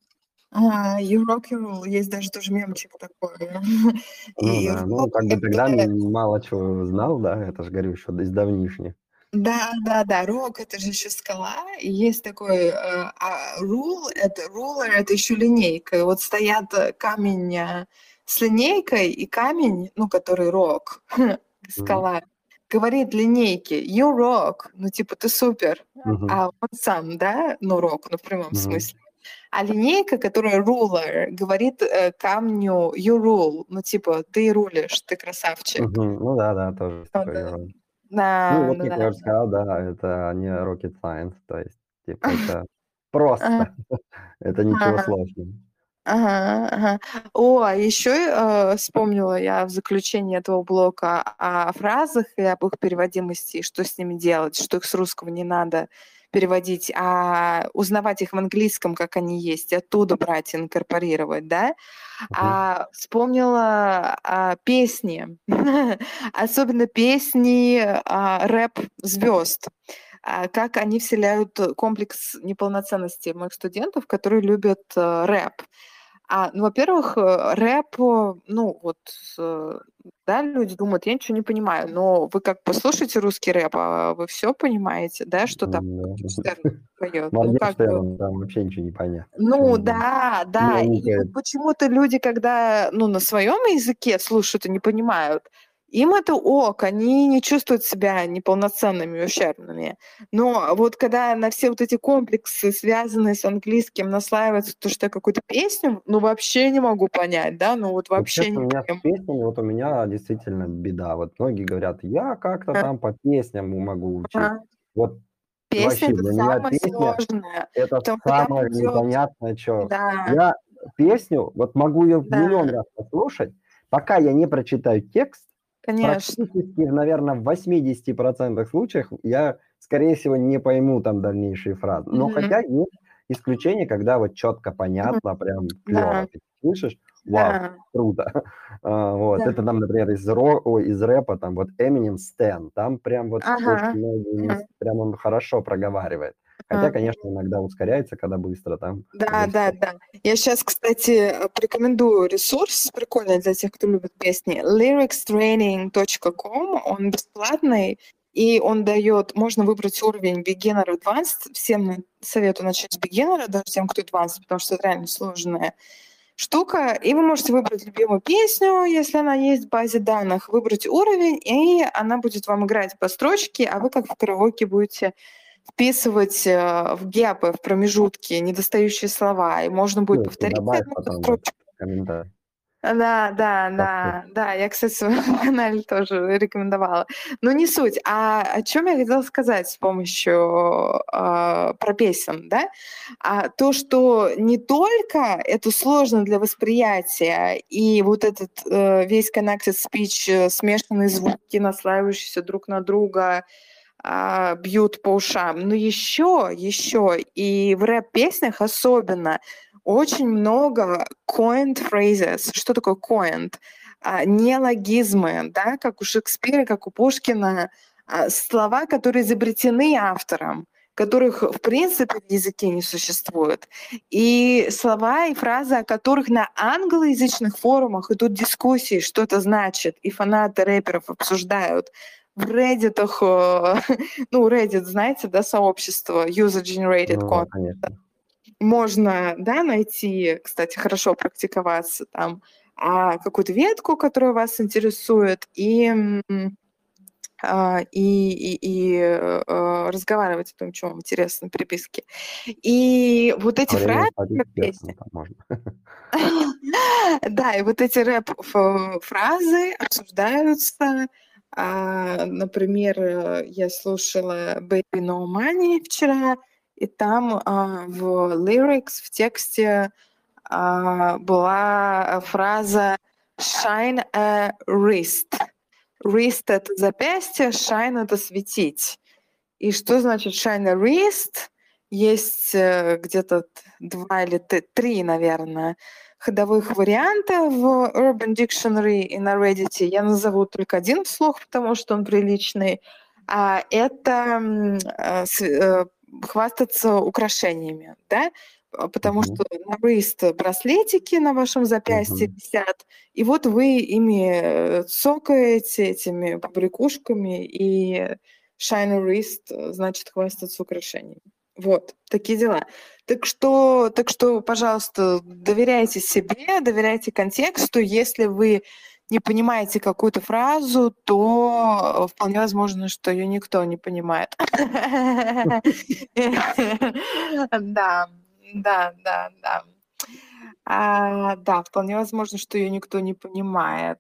А, You rock your rule. Есть даже тоже мемчик такой. Ну И да, ну, как бы тогда мало чего знал, да, это же, говорю, еще из давнишних. Да, да, да, рок это же еще скала. И есть такой э, а rule, это ruler, это еще линейка. И вот стоят э, камень э, с линейкой и камень, ну, который рок, скала, говорит линейке, you rock, ну, типа, ты супер. Мгм. А он сам, да, ну, рок, ну, в прямом Мгм. смысле. А линейка, которая ruler, говорит э, камню you rule, ну, типа, ты рулишь, ты красавчик. Мгм. Ну да, да, тоже Ну, да. Юрок. Ну, Да, вот да, как я уже сказал, да, это не rocket science, то есть, типа, это просто, это ничего сложного. Ага, ага. О, а еще э, вспомнила я в заключении этого блока о фразах и об их переводимости, что с ними делать, что их с русского не надо переводить, а узнавать их в английском, как они есть, оттуда брать инкорпорировать, да? А вспомнила а, песни, особенно песни а, рэп звезд а, как они вселяют комплекс неполноценности моих студентов, которые любят э, рэп. А, ну, во-первых, э, рэп, э, ну, вот, э, да, люди думают, я ничего не понимаю, но вы как послушайте русский рэп, а вы все понимаете, да, что там поет? Ну, как бы, Моргенштерн, там вообще ничего не понятно. ну да, да. И почему-то люди, когда ну, на своем языке слушают и не понимают, им это ок, они не чувствуют себя неполноценными ущербными. Но вот когда на все вот эти комплексы, связанные с английским, наслаивается то, что я какую-то песню, ну вообще не могу понять, да, ну вот Вот вообще честно, не у меня с песнями, вот у меня действительно беда. Вот многие говорят, я как-то А. там по песням могу учить. Ага. Вот Песня вообще это самое песня сложное. это Потому самое идет, непонятное, что. да, Я песню, вот могу ее да, миллион раз послушать, пока я не прочитаю текст, конечно. практически, наверное, в 80% случаев я, скорее всего, не пойму там дальнейшие фразы. Но Мгм. хотя есть исключения, когда вот четко, понятно, прям клево Да, ты слышишь, вау, да, круто. А, Вот, да. это там, например, из, ро, ой, из рэпа, там вот Eminem Stan, там прям вот Ага. очень многие, Ага. прям он хорошо проговаривает. Хотя, Ага. конечно, иногда ускоряется, когда быстро там Да, уже да, да. Я сейчас, кстати, э, порекомендую ресурс прикольный для тех, кто любит песни. lyricstraining.com. Он бесплатный, и он дает, можно выбрать уровень beginner advanced. Всем советую начать с beginner, даже тем, кто advanced, потому что это реально сложная штука. И вы можете выбрать любимую песню, если она есть в базе данных, выбрать уровень, и она будет вам играть по строчке, а вы как в караоке будете вписывать э, в гэпы, в промежутки недостающие слова, и можно будет Ну, повторить одну строчку. комментарий. Да, да, да, да, я, кстати, в своем канале тоже рекомендовала. Но не суть. А о чем я хотела сказать с помощью э, про песен, да? А то, что не только это сложно для восприятия, и вот этот э, весь connected speech, э, смешанные звуки, наслаивающиеся друг на друга, а, бьют по ушам. Но еще, еще и в рэп-песнях особенно очень много coined phrases. Что такое coined? А, неологизмы, да, как у Шекспира, как у Пушкина, а, слова, которые изобретены автором которых в принципе в языке не существует. И слова и фразы, о которых на англоязычных форумах идут дискуссии, что это значит, и фанаты рэперов обсуждают в Reddit, ну, Reddit, знаете, да, сообщество user-generated Ну, content. конечно. Можно, да, найти, кстати, хорошо практиковаться там, а, какую-то ветку, которая вас интересует, и, а, и, и, и э, разговаривать о том, что вам интересно, приписки. И вот эти Время фразы, да, и вот эти рэп-фразы обсуждаются. А, Например, э, я слушала Baby No Money вчера, и там а, в lyrics, в тексте а, была фраза shine a wrist. Wrist — это запястье, shine — это светить. И что значит shine a wrist? Есть э, где-то два или три, наверное, ходовых варианта в Urban Dictionary и на Reddit. Я назову только один вслух, потому что он приличный. А это э, э, хвастаться украшениями, да? А, Потому что на wrist браслетики на вашем запястье Мгм. висят, и вот вы ими э, цокаете этими побрякушками, и shine wrist значит хвастаться украшениями. Вот, такие дела. Так что, так что, пожалуйста, доверяйте себе, доверяйте контексту. Если вы не понимаете какую-то фразу, то э, вполне возможно, что ее никто не понимает. Да, да, да, да. А, Да, вполне возможно, что ее никто не понимает.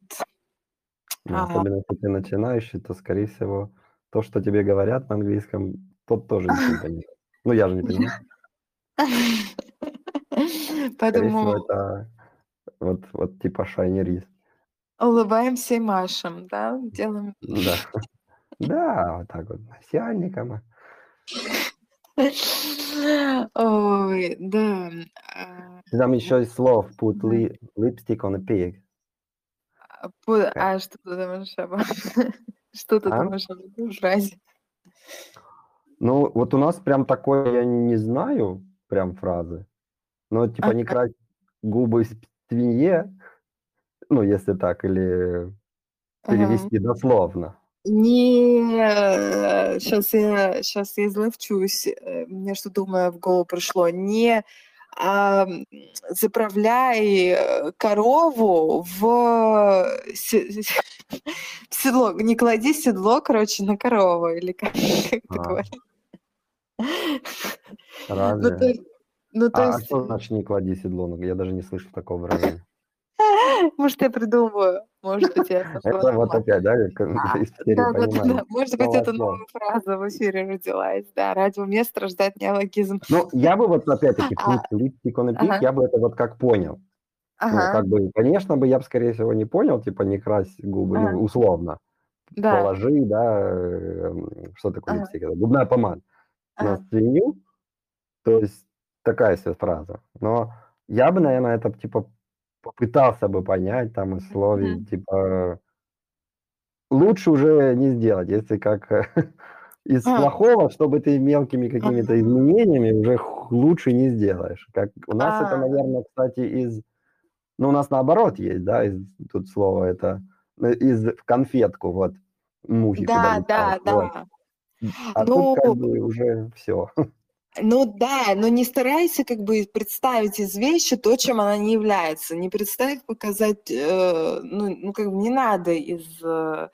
Ну, А, особенно если ты начинающий, то, скорее всего, то, что тебе говорят на английском, тот тоже не понимает. Ну, я же не понимаю. Поэтому это вот, вот типа wrist. улыбаемся и машем, да, делаем. Да. Да, вот так вот, начальником. Ой, да. а, Там еще есть слово put li- lipstick on a pig. а, пу- А что ты думаешь об Что ты А? думаешь об этой фразе? Ну, вот у нас прям такое я не знаю, прям фразы. Но типа не Ага. крась губы свинье, ну, если так, или Ага. перевести дословно. Не, сейчас я, сейчас я изловчусь. э, Мне что думаю в голову пришло. Не а, заправляй э, корову в се- в седло. Не клади седло, короче, на корову. Или как, как это А. говорят. Ну, Разве? то, есть- ну, то А, а есть, что значит не клади седло? Ну, Я даже не слышал такого выражения. может, я придумываю. Может быть, я сошла Это вот опять, да, Да. Может быть, это новая фраза в эфире родилась. Да, ради мест рождать неологизм. Ну, я бы вот опять-таки А, я бы это вот как понял. Ну, Ага, как бы, конечно бы я бы, скорее всего, не понял, типа, не крась губы, Ага. ну, условно. да. Положи, да, э, что такое Ага. липстик? Это губная помада на Ага. свинью. То есть такая себе фраза. Но я бы, наверное, это, типа, попытался бы понять там из слове, Мгм. типа, лучше уже не сделать, если как э, из А. плохого, чтобы ты мелкими какими-то изменениями уже лучше не сделаешь. Как у нас это, А. наверное, кстати, из... Ну, у нас наоборот есть, да, из, тут слово это, ну, из в конфетку, вот, мухи Да, да, вот. А Ну, тут как бы уже все. ну да, но не старайся как бы представить из вещи то, чем она не является. Не представить, показать, э, ну, ну как бы не надо из, э,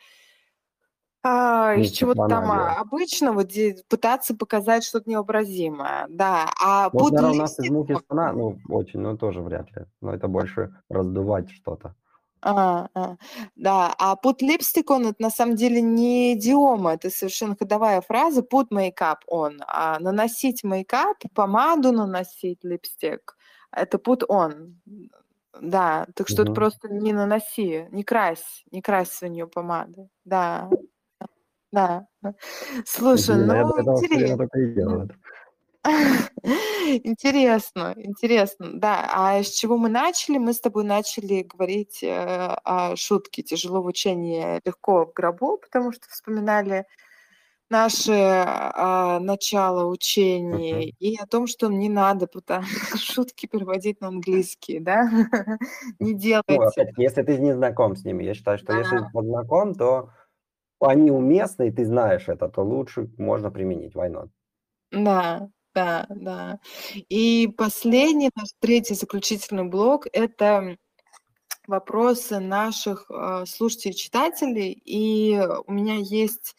а, из Ну, чего-то там обычного де- пытаться показать что-то невообразимое. Да, а Вот, под наверное, у нас из вот- слона, ну, очень, но тоже вряд ли. Но это больше раздувать что-то. А, а, да, а put lipstick on это на самом деле не идиома, это совершенно ходовая фраза put makeup on, а наносить мейкап, помаду наносить, липстик, это put on. Да, так что это Мгм. просто не наноси, не крась, не крась свинью помадой. Да, да. Слушай, Блин, а ну интересно. только и делал это. Интересно, интересно, да. А с чего мы начали? Мы с тобой начали говорить э, о шутке «Тяжело в учении, легко в гробу», потому что вспоминали наше а, начало учений и о том, что не надо пыта- шутки переводить на английский, да? Не Ну, делайте. опять-таки, если ты не знаком с ними, я считаю, что если Да. вот знаком, то они уместны, и ты знаешь это, то лучше можно применить. Why not? Да, да, да. И последний, наш третий заключительный блок– это вопросы наших э, слушателей, читателей. И у меня есть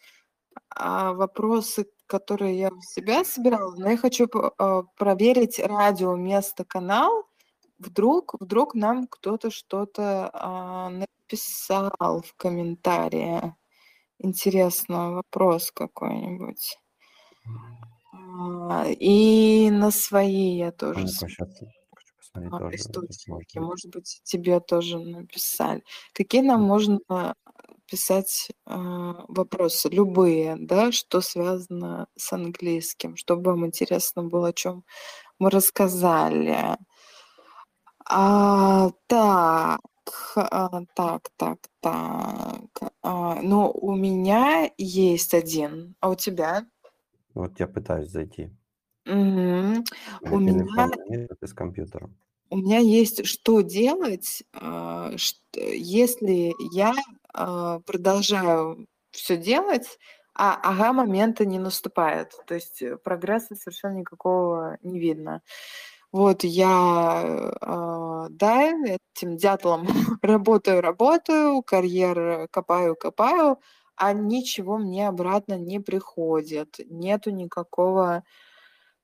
э, вопросы, которые я у себя собирала, но я хочу э, проверить радио место канал. Вдруг, вдруг нам кто-то что-то написал в комментарии. Интересно, вопрос какой-нибудь. А, и на свои я тоже а, источники. Может быть, тебе тоже написали. Какие нам можно писать э, вопросы, любые, да, что связано с английским, чтобы вам интересно было, о чем мы рассказали. А, так, а, так, так, так. А, ну, у меня есть один, а у тебя? Вот я пытаюсь зайти. Угу. У меня... с компьютером. У меня есть что делать, а, если я а, продолжаю все делать, а ага момента не наступает. То есть э, прогресса совершенно никакого не видно. Вот я, э, да, этим дятлом работаю, работаю, карьер копаю, копаю, а ничего мне обратно не приходит, нету никакого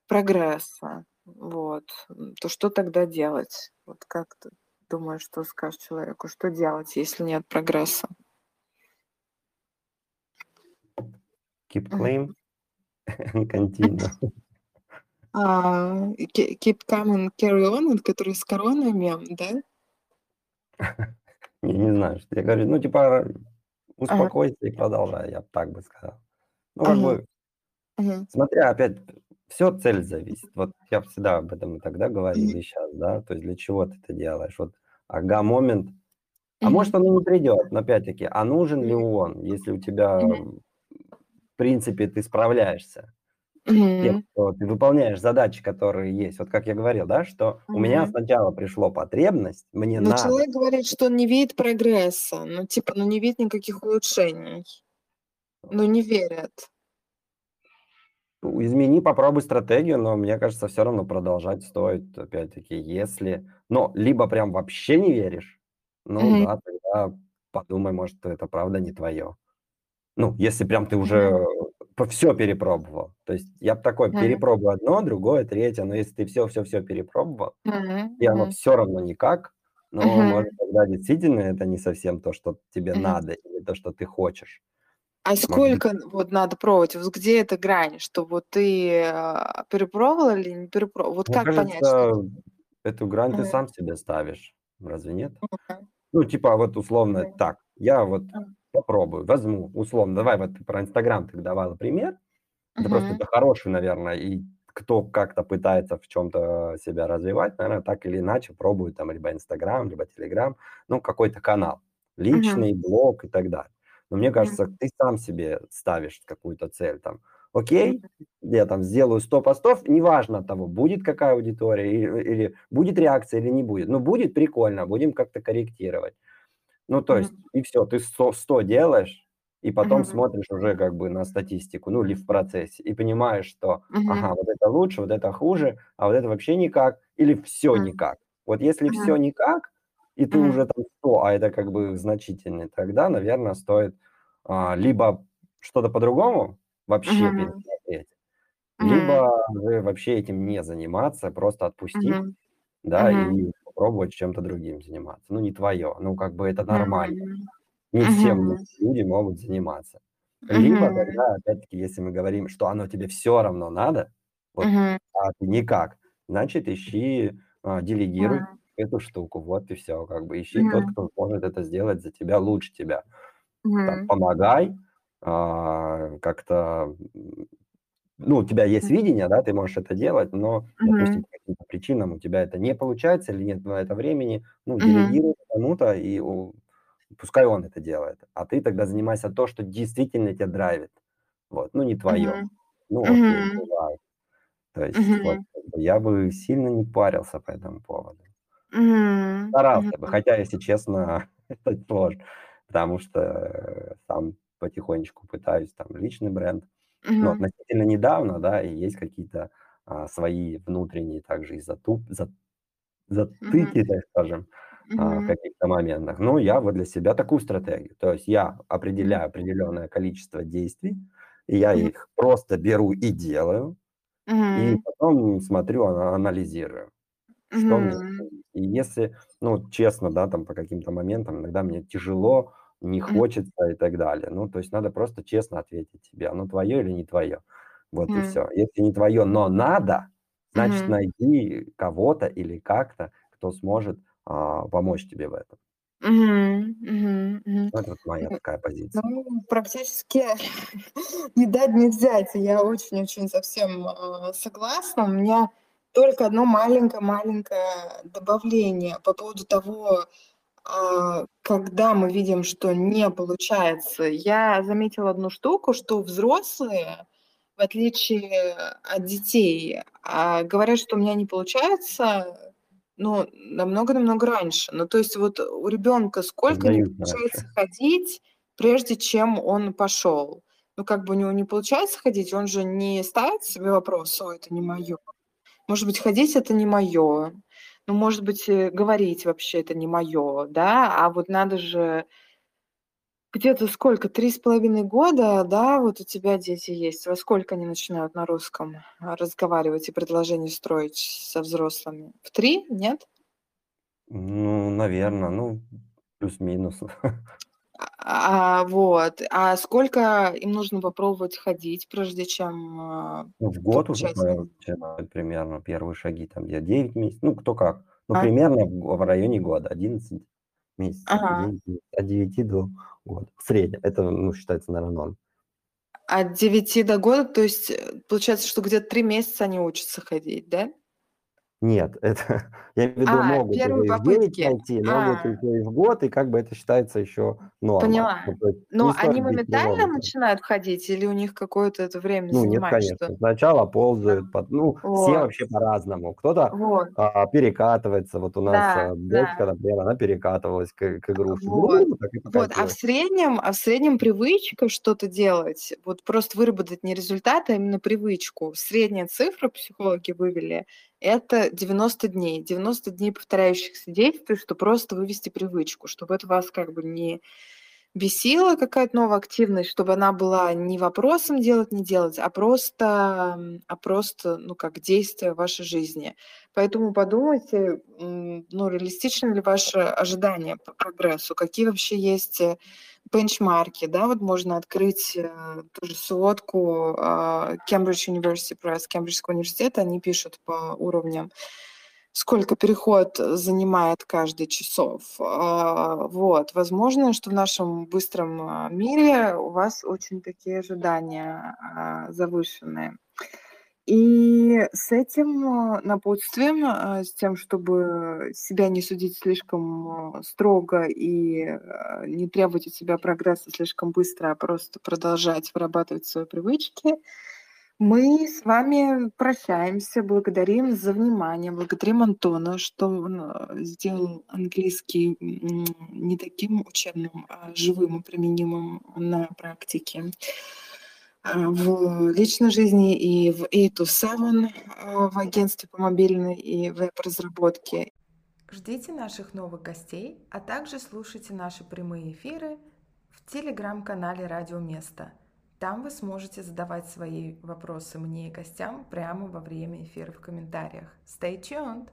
прогресса. Вот. То что тогда делать? Вот как ты думаешь, что скажешь человеку? Что делать, если нет прогресса? Keep claim and continue. А, keep calm and carry on, который с короной мем, да? Я не знаю, что я говорю. Ну, типа, успокойся и продолжай, я так бы сказал. Ну, как бы, смотря опять, все цель зависит. Вот я всегда об этом и тогда говорил, и сейчас, да, то есть для чего ты это делаешь. Вот ага момент, а может он и не придет, но опять-таки, а нужен ли он, если у тебя, в принципе, ты справляешься тем, что ты выполняешь задачи, которые есть. Вот как я говорил, да, что у меня сначала пришло потребность, мне Но надо. человек говорит, что он не видит прогресса, ну типа, ну не видит никаких улучшений, ну не верят. Измени, попробуй стратегию, но мне кажется, все равно продолжать стоит, опять-таки, если... Но либо прям вообще не веришь, ну Мгм. да, тогда подумай, может, это правда не твое. Ну, если прям ты уже все перепробовал. То есть я бы такой, Мгм. перепробую одно, другое, третье, но если ты все-все-все перепробовал, Мгм. и оно Мгм. все равно никак, ну, Мгм. может, тогда действительно это не совсем то, что тебе Мгм. надо, или то, что ты хочешь. А Может сколько вот надо пробовать? Вот где эта грань, что вот ты а, перепробовал или не перепробовал? Вот мне как понять, кажется, что... эту грань ты Мгм. сам себе ставишь. Разве нет? Мгм. Ну, типа, вот условно Мгм. так, я вот Мгм. Попробую, возьму, условно, давай вот ты про Инстаграм ты давала пример, это просто Мгм. это хороший, наверное, и кто как-то пытается в чем-то себя развивать, наверное, так или иначе пробует там либо Инстаграм, либо Телеграм, ну, какой-то канал, личный, блог и так далее. Но мне кажется, Мгм. ты сам себе ставишь какую-то цель там. Окей, я там сделаю 100 постов, неважно от того, будет какая аудитория, или, или будет реакция или не будет. Ну, будет прикольно, будем как-то корректировать. Ну, то есть, Мгм. и все, ты 100, 100 делаешь, и потом Мгм. смотришь уже как бы на статистику, ну, или в процессе, и понимаешь, что, ага, Мгм. вот это лучше, вот это хуже, а вот это вообще никак, или все Мгм. никак. Вот если все Мгм. никак, и ты Мгм. уже там 100, а это как бы значительный, тогда, наверное, стоит а, либо что-то по-другому вообще Мгм. пересмотреть, Мгм. либо вообще этим не заниматься, просто отпустить, Мгм. да, Мгм. и попробовать чем-то другим заниматься. Ну, не твое, ну, как бы это нормально. Не всем Мгм. люди могут заниматься. Либо Мгм. тогда, опять-таки, если мы говорим, что оно тебе все равно надо, вот, Мгм. а ты никак, значит, ищи, а, делегируй Мгм. эту штуку, вот и все, как бы ищи тот, Мгм. кто может это сделать за тебя лучше тебя. Там, Мгм. помогай, а, как-то, ну, у тебя есть видение, да, ты можешь это делать, но, допустим, Мгм. по каким-то причинам у тебя это не получается или нет на это времени, ну, делегируй кому-то, и у пускай он это делает, а ты тогда занимайся то, что действительно тебя драйвит. Вот, ну, не твое. Мгм. Ну, окей, бывает. То есть вот как бы я бы сильно не парился по этому поводу. Мгм. Старался бы, Мгм. хотя, если честно, это сложно, потому что, э, сам потихонечку пытаюсь там личный бренд. Но относительно недавно, да, и есть какие-то а, свои внутренние также и затуп, за, затыки, так скажем, а, в каких-то моментах. Ну, я вот для себя такую стратегию. То есть я определяю определенное количество действий, и я их просто беру и делаю, и потом смотрю, анализирую, что мне... И если, ну, честно, да, там по каким-то моментам иногда мне тяжело, не хочется и так далее. Ну, то есть надо просто честно ответить себе, оно твое или не твое. Вот и все. Если не твое, но надо, значит, найди кого-то или как-то, кто сможет а, помочь тебе в этом. Мгм, мгм, мгм. Это вот моя такая позиция. Ну, практически не дать не взять. Я очень-очень совсем э, согласна. У меня только одно маленькое-маленькое добавление по поводу того, а, когда мы видим, что не получается. Я заметила одну штуку, что взрослые, в отличие от детей, а, говорят, что у меня не получается, ну, намного-намного раньше. Ну, то есть вот у ребенка сколько не Сдают получается раньше. ходить, прежде чем он пошел? Ну, как бы у него не получается ходить, он же не ставит себе вопрос, о, это не мое. Может быть, ходить это не мое. Ну, может быть, э, говорить вообще это не мое, да, а вот надо же где-то сколько, три с половиной года, да, вот у тебя дети есть. Во сколько они начинают на русском а, разговаривать и предложения строить со взрослыми? В три? Нет? Ну, наверное, ну, плюс-минус. А, вот. А сколько им нужно попробовать ходить, прежде чем а, Ну, в год уже примерно первые шаги, там где 9 месяцев, ну, кто как. Ну, А? примерно в в районе года, 11 месяцев, Ага. 9 месяцев, от 9 до года. В среднем. Это, ну, считается, наверно, норм. От девяти до года, то есть э, получается, что где-то три месяца они учатся ходить, да? Нет, это я имею в виду, А, могут первые и в 9 попытки. пойти, могут А, уже и в год, и как бы это считается еще норма. поняла. Ну, есть Но они моментально тревожным. начинают ходить или у них какое-то это время Ну, нет, занимает, конечно. что Сначала А, ползают, пот ну, все вот, вообще по-разному. Кто-то, вот, а, перекатывается. Вот у нас, да, а, дочка, да. например, она перекатывалась к к игрушке. Вот, Ну, так и вот. А в среднем, а в среднем привычка что-то делать, вот просто выработать не результат, а именно привычку. Средняя цифра психологи вывели- это 90 дней. 90 дней повторяющихся действий, что просто вывести привычку, чтобы это вас как бы не бесила какая-то новая активность, чтобы она была не вопросом делать, не делать, а просто, а просто, ну, как действие в вашей жизни. Поэтому подумайте, ну, реалистичны ли ваши ожидания по прогрессу, какие вообще есть э, бенчмарки, да, вот можно открыть э, ту же сводку а, Cambridge University Press, Кембриджского университета, они пишут по уровням сколько переход занимает каждый часов. А, Вот. Возможно, что в нашем быстром а, мире у вас очень такие ожидания а, завышенные. И с этим напутствием, с тем, чтобы себя не судить слишком а, строго и а, не требовать от себя прогресса слишком быстро, а просто продолжать вырабатывать свои привычки, мы с вами прощаемся, благодарим за внимание, благодарим Антона, что он а, сделал английский не таким учебным, а живым и применимым на практике а, в личной жизни и в A to Seven а, в агентстве по мобильной и веб-разработке. Ждите наших новых гостей, а также слушайте наши прямые эфиры в телеграм-канале Радио Место. Там вы сможете задавать свои вопросы мне и гостям прямо во время эфира в комментариях. Stay tuned!